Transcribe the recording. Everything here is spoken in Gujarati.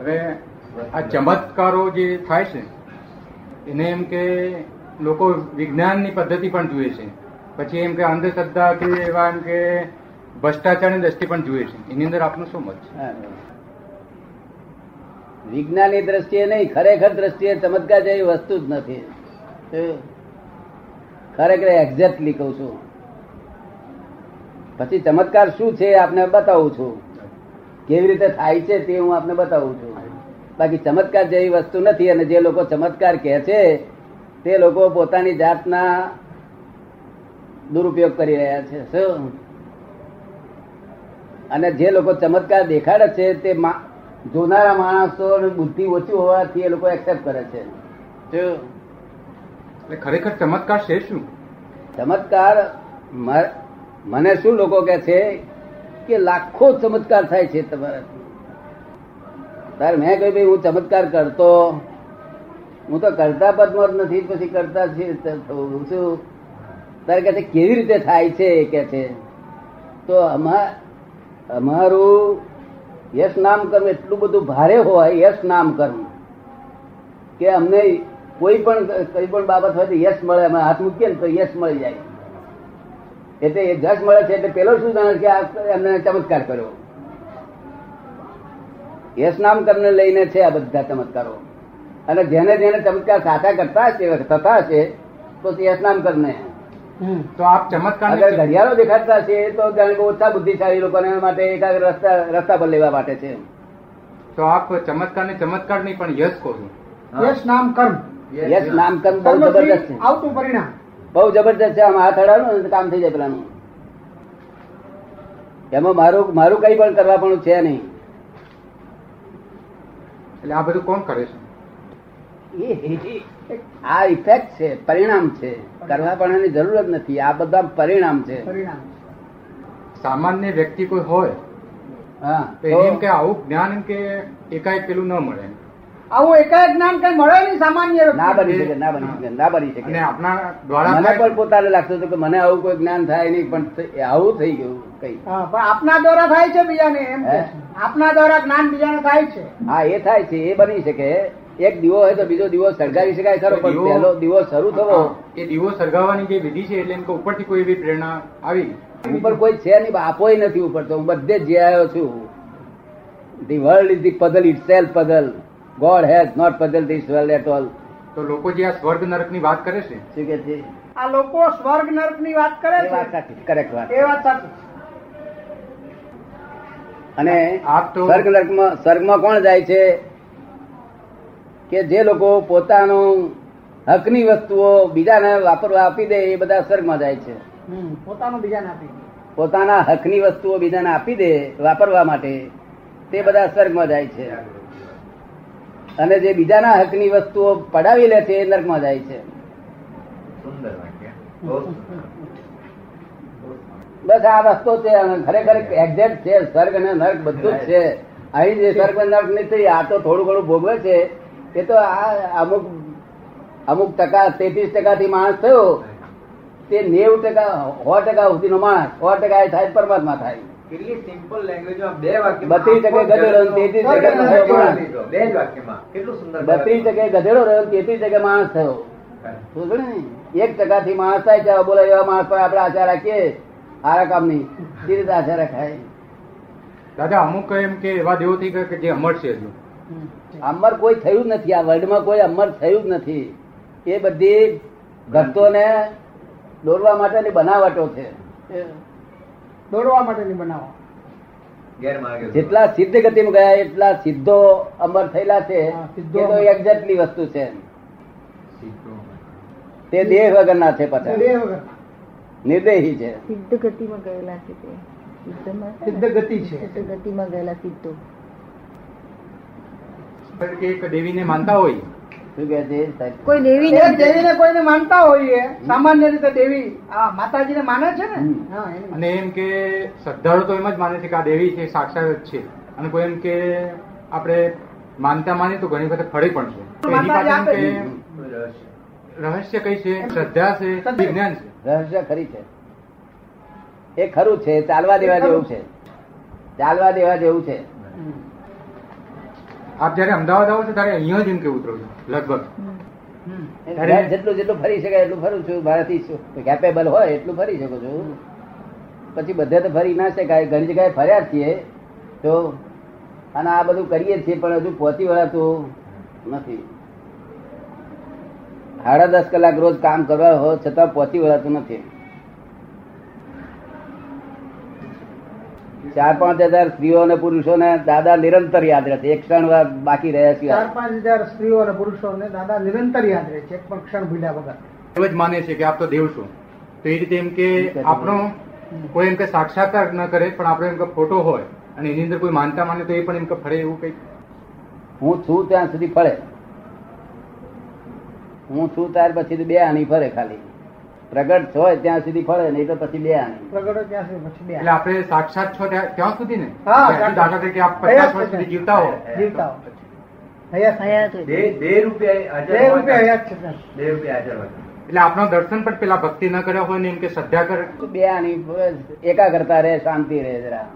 હવે આ ચમત્કારો જે થાય છે, એને એમ કે લોકો વિજ્ઞાનની પદ્ધતિ પણ જુએ છે. પછી એમ કે અંધશ્રદ્ધા કે એવા એમ કે ભ્રષ્ટાચારની દ્રષ્ટિ પણ જુએ છે. એની અંદર આપનું શું મત છે? વિજ્ઞાનની દ્રષ્ટિએ નહીં, ખરેખર દ્રષ્ટિએ ચમત્કાર જેવી વસ્તુ જ નથી. ખરેખર એક્ઝેક્ટલી કહું છું. પછી ચમત્કાર શું છે આપને બતાવું છું. કેવી રીતે થાય છે તે હું આપને બતાવું છું. બાકી ચમત્કાર જેવી વસ્તુ નથી અને જે લોકો ચમત્કાર કહે છે તે લોકો પોતાની જાતના દુરુપયોગ કરી રહ્યા છે. શું? અને જે લોકો ચમત્કાર દેખાડે છે તે જોનારા માણસો બુદ્ધિ ઓછી હોવાથી એ લોકો એક્સેપ્ટ કરે છે? ખરેખર ચમત્કાર છે શું? ચમત્કાર મને શું લોકો કે છે કે લાખો ચમત્કાર થાય છે તમારા તારે મેં કહ્યું, ભાઈ, હું ચમત્કાર કરતો. હું તો કરતા પદમાં જ નથી, પછી કરતા છે તારે કહે છે, કેવી રીતે થાય છે? એ કે છે. તો અમા- અમારું યશ નામ કર્મ એટલું બધું ભારે હોય, યશ નામ કર્મ કે અમને કોઈ પણ કઈ પણ બાબત હોય તો યશ મળે, અમે હાથ મૂકીએ ને તો યશ મળી જાય. એટલે એ જશ મળે છે, એટલે પેલો શું જાણે કે એમને ચમત્કાર કર્યો. યશ નામ કર્મને લઈને છે આ બધા ચમત્કારો. અને જેને જેને ચમત્કાર સાચા કરતા છે થતા છે તો તે નામ કરને. તો આપ ચમત્કાર અગર ઘડિયાળો દેખાડતા છે તો ઓછા બુદ્ધિશાળી લોકોને માટે એકાગ્ર રસ્તા રસ્તા પર લેવા માટે છે. તો આપ ચમત્કાર ને ચમત્કાર નહીં પણ યશ કહો યશ નામ કર્મ. યશ નામ કર્મ બહુ જબરદસ્ત છે. આવતું પરિણામ. બહુ જબરદસ્ત છે. આમ હાથ અડાડો ને કામ થઈ જાય પેલાનું. એમાં મારું મારું કઈ પણ કરવા પણ છે નહીં. એટલે આ બધું કોણ કરે છે? આ ઇફેક્ટ છે પરિણામ છે. કરવા પણ જરૂર જ નથી. આ બધા પરિણામ છે. પરિણામ સામાન્ય વ્યક્તિ કોઈ હોય હા તો એમ કે આવું જ્ઞાન કે એકાએક પેલું ન મળે. આવું એકાએક જ્ઞાન કઈ મળે નહીં સામાન્ય ના બની શકે ના બની શકે ના બની શકે. દ્વારા મને પણ પોતાને લાગતું હતું કે મને આવું કોઈ જ્ઞાન થાય નહીં પણ આવું થઈ ગયું કઈ. પણ આપના દ્વારા થાય છે બીજાને એમ. આપના દ્વારા જ્ઞાન બીજાને થાય છે. હા એ થાય છે એ બની શકે. એક દીવો હોય તો બીજો દીવો સળગાવી શકાય ખરો પણ પહેલો દીવો શરૂ થવો. એ દીવો સળગાવવાની જે વિધિ છે એટલે એમ કે ઉપરથી કોઈ એવી પ્રેરણા આવી. ઉપર કોઈ છે નહીં આપોય નથી ઉપર તો હું બધે જ જે આવ્યો છું. The world is the puzzle itself puzzle God has not બદલ ધીસ વર્લ્ડ એટ ઓલ તો લોકો જે આ સ્વર્ગ નરકની વાત કરે છે? શું કે છે? આ લોકો સ્વર્ગ નરકની વાત કરે છે? વાત સાચી કરેક્ટ વાત. એ વાત સાચી. અને આપ તો સ્વર્ગ નરકમાં સ્વર્ગમાં કોણ જાય છે? કે જે લોકો પોતાનું હકની વસ્તુઓ બીજાને વાપરવા આપી દે એ બધા સ્વર્ગમાં જાય છે. પોતાનું બીજાને આપી દે. પોતાના હકની વસ્તુઓ બીજાને આપી દે વાપરવા માટે તે બધા સ્વર્ગમાં જાય છે. અને જે બીજાના હકની વસ્તુઓ પડાવી લે છે એ નર્કમાં જાય છે. બસ આ રસ્તો છે ખરેખર એક્ઝેક્ટ છે સ્વર્ગ અને નર્ક બધું જ છે. અહીં જે સ્વર્ગ નર્ક નથી આ તો થોડું ઘણું ભોગવે છે. એ તો આ અમુક અમુક ટકા તેત્રીસ ટકાથી માણસ થયો તે નેવું ટકા સો ટકા સુધીનો માણસ સો ટકા એ થાય પરમાત્મા થાય. કેટલી સિમ્પલ લેંગ્વેજમાં બે વાક્ય બત્રીસ ટકે ગધેડો તેત્રીસ ટકે માણસ. બે જ વાક્યમાં. કેટલું સુંદર બત્રીસ ટકે ગધેડો રહ્યો તેત્રીસ ટકે માણસ થયો. એક ટકા થી માણસ થાય છે બોલો એવા માણસ પર આપણે આશા રાખીએ. સારા કામની તે રીતે આશા રખાય. દાદા અમુક એમ કે એવા દેવો થઈ ગયા કે જે અમર છે અમર કોઈ થયું જ નથી. આ વર્લ્ડમાં કોઈ અમર થયું જ નથી. એ બધી ભક્તોને દોરવા માટેની બનાવટો છે. દોરવા માટેની બનાવો. જેટલા સિદ્ધ ગતિમાં ગયા એટલા સિદ્ધો અમર થયેલા છે. એ તો એક્ઝેક્ટલી વસ્તુ છે. તે દેહ વગરના છે પાછા. વગર. નિર્દેહી છે. સિદ્ધ ગતિમાં ગયેલા છે તે? સિદ્ધ ગતિ છે. સિદ્ધ ગતિમાં ગયેલા સિદ્ધો. એક દેવીને માનતા હોય શું કે છે? કોઈ દેવી નથી. દેવીને કોઈને માનતા હોઈએ. સામાન્ય રીતે દેવી આ માતાજીને માને છે ને? અને એમ કે શ્રદ્ધાળુ તો એમ જ માને છે કે આ દેવી છે સાક્ષાત જ છે. અને કોઈ એમ કે આપણે માનતા માની તો ઘણી વખત ફળી પણ છે. એની પાછળ રહસ્ય. રહસ્ય કઈ છે? શ્રદ્ધા છે વિજ્ઞાન છે? રહસ્ય ખરી છે. એ ખરું છે ચાલવા દેવા જેવું છે. ચાલવા દેવા જેવું છે. આપ જયારે અમદાવાદ આવો છો ત્યારે અહીંયા જ એમ કે ઉતરો છો લગભગ. જેટલું જેટલું ફરી શકાય એટલું ફરું છું મારાથી કેપેબલ હોય એટલું ફરી શકું છું. પછી બધે તો ફરી ના શકાય ઘણી જગ્યાએ ફર્યા જ છીએ. તો અને આ બધું કરીએ છીએ પણ હજુ પહોંચી વળાતું નથી. સાડા દસ કલાક રોજ કામ કરવા હો છતાં પહોંચી વળાતું નથી. ચાર પાંચ હજાર સ્ત્રીઓ અને પુરુષો ને દાદા નિરંતર યાદ રહે છે. એક ક્ષણ બાકી રહ્યા ચાર પાંચ હજાર સ્ત્રીઓ અને પુરુષોને દાદા નિરંતર યાદ રહે છે. એક પણ ક્ષણ ભૂલ્યા વગર. એમ જ માને છે કે આપ તો દેવ છો. તો એ રીતે એમ કે આપણો કોઈ એમ કે સાક્ષાત્કાર ન કરે પણ આપણો એમ કે ફોટો હોય અને એની અંદર કોઈ માનતા માને તો એ પણ એમ કે ફરે એવું કઈ હું છું ત્યાં સુધી ફરે. હું છું ત્યાર પછી બે આની ફરે ખાલી. પ્રગટ હોય ત્યાં સુધી ફળે નહીં તો પછી બે આની પ્રગટ ત્યાં સુધી પછી બે એટલે આપણે સાક્ષાત છો ત્યાં સુધી ને? હા, દાખલા તરીકે આપ પચાસ વર્ષ સુધી જીવતા હો. જીવતા હો. એટલે આપનો દર્શન પણ પેલા ભક્તિ ન કર્યા હોય ને એમ કે શ્રદ્ધા કરે? બે આની એકાગ્રતા રહે શાંતિ રહે જરા.